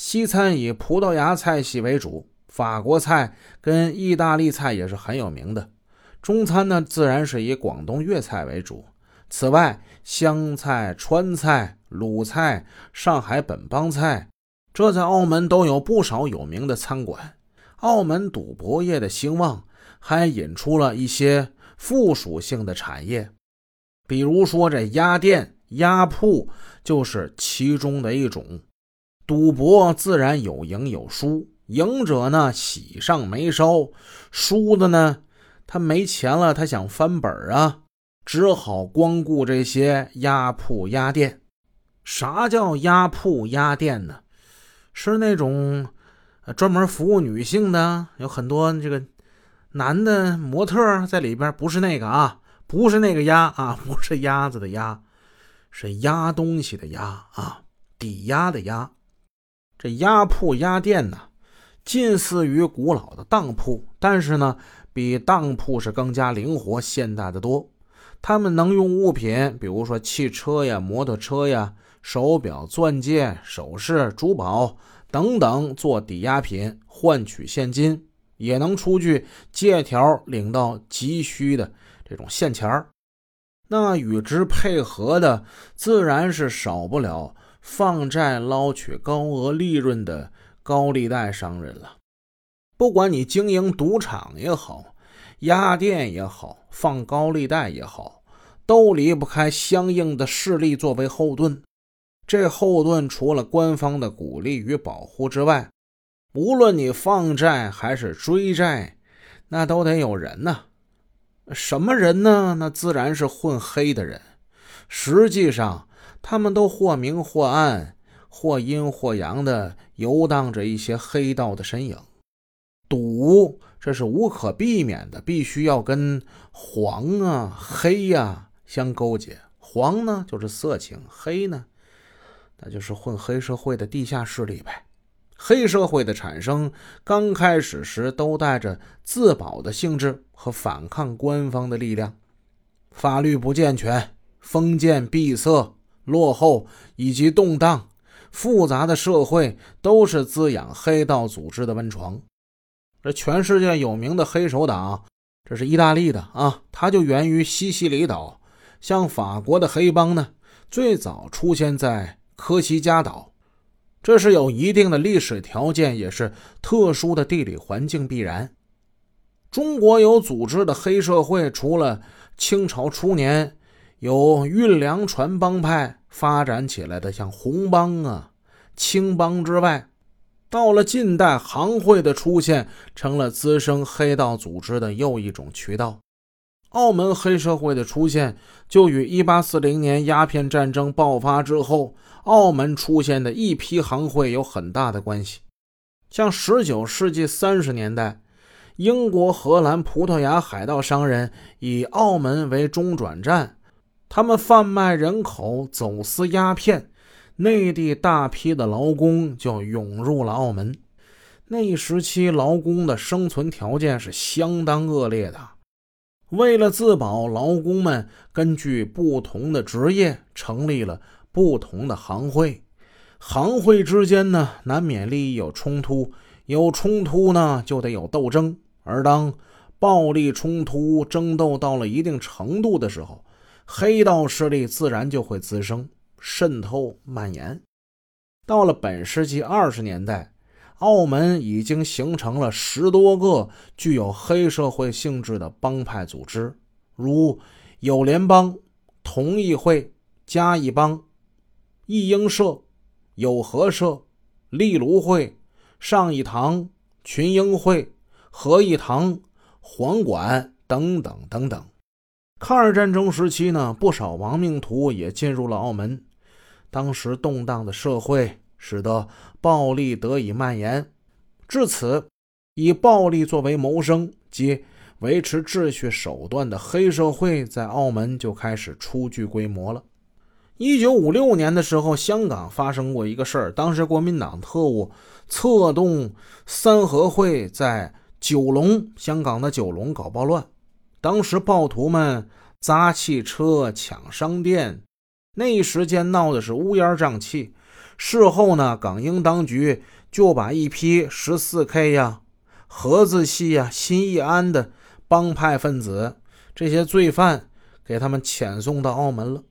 西餐以葡萄牙菜系为主，法国菜跟意大利菜也是很有名的。中餐呢，自然是以广东粤菜为主。此外，湘菜、川菜、鲁菜、上海本帮菜，这在澳门都有不少有名的餐馆。澳门赌博业的兴旺，还引出了一些附属性的产业，比如说这鸭店、鸭铺就是其中的一种。赌博自然有赢有输，赢者呢喜上眉梢，输的呢他没钱了，他想翻本啊，只好光顾这些鸭铺鸭店。啥叫鸭铺鸭店呢？是那种专门服务女性的，有很多这个男的模特在里边，不是那个啊，不是那个鸭啊，不是鸭子的鸭，是压东西的压啊，抵押的押。这鸭铺鸭店呢，近似于古老的当铺，但是呢，比当铺是更加灵活现代的多。他们能用物品，比如说汽车呀、摩托车呀、手表、钻戒、首饰、珠宝等等做抵押品换取现金，也能出具借条领到急需的这种现钱儿。那与之配合的，自然是少不了。放债捞取高额利润的高利贷商人了。不管你经营赌场也好，压店也好，放高利贷也好，都离不开相应的势力作为后盾。这后盾除了官方的鼓励与保护之外，无论你放债还是追债，那都得有人呐。什么人呢？那自然是混黑的人。实际上。他们都或明或暗，或阴或阳的游荡着一些黑道的身影。赌，这是无可避免的，必须要跟黄啊、黑呀相勾结。黄呢，就是色情；黑呢，那就是混黑社会的地下势力呗。黑社会的产生，刚开始时都带着自保的性质和反抗官方的力量。法律不健全，封建闭塞。落后以及动荡、复杂的社会都是滋养黑道组织的温床。这全世界有名的黑手党，这是意大利的啊，它就源于西西里岛。像法国的黑帮呢，最早出现在科西嘉岛，这是有一定的历史条件，也是特殊的地理环境必然。中国有组织的黑社会，除了清朝初年。有运粮船帮派发展起来的，像红帮啊、青帮之外，到了近代，行会的出现成了滋生黑道组织的又一种渠道。澳门黑社会的出现，就与1840年鸦片战争爆发之后，澳门出现的一批行会有很大的关系。像19世纪30年代，英国、荷兰、葡萄牙海盗商人以澳门为中转站。他们贩卖人口，走私鸦片，内地大批的劳工就涌入了澳门。那一时期，劳工的生存条件是相当恶劣的。为了自保，劳工们根据不同的职业成立了不同的行会。行会之间呢，难免利益有冲突，有冲突呢，就得有斗争。而当暴力冲突、争斗到了一定程度的时候，黑道势力自然就会滋生、渗透、蔓延。到了本世纪二十年代，澳门已经形成了十多个具有黑社会性质的帮派组织，如友联帮、同义会、嘉义帮、义英社、友和社、立庐会、上义堂、群英会、合义堂、黄馆等等等等。抗日战争时期呢，不少亡命徒也进入了澳门。当时动荡的社会使得暴力得以蔓延，至此，以暴力作为谋生及维持秩序手段的黑社会在澳门就开始初具规模了。一九五六年的时候，香港发生过一个事儿，当时国民党特务策动三合会在九龙（香港的九龙）搞暴乱。当时暴徒们砸汽车、抢商店，那一时间闹的是乌烟瘴气，事后呢，港英当局就把一批十四 K 呀、盒子系呀、新义安的帮派分子这些罪犯给他们遣送到澳门了。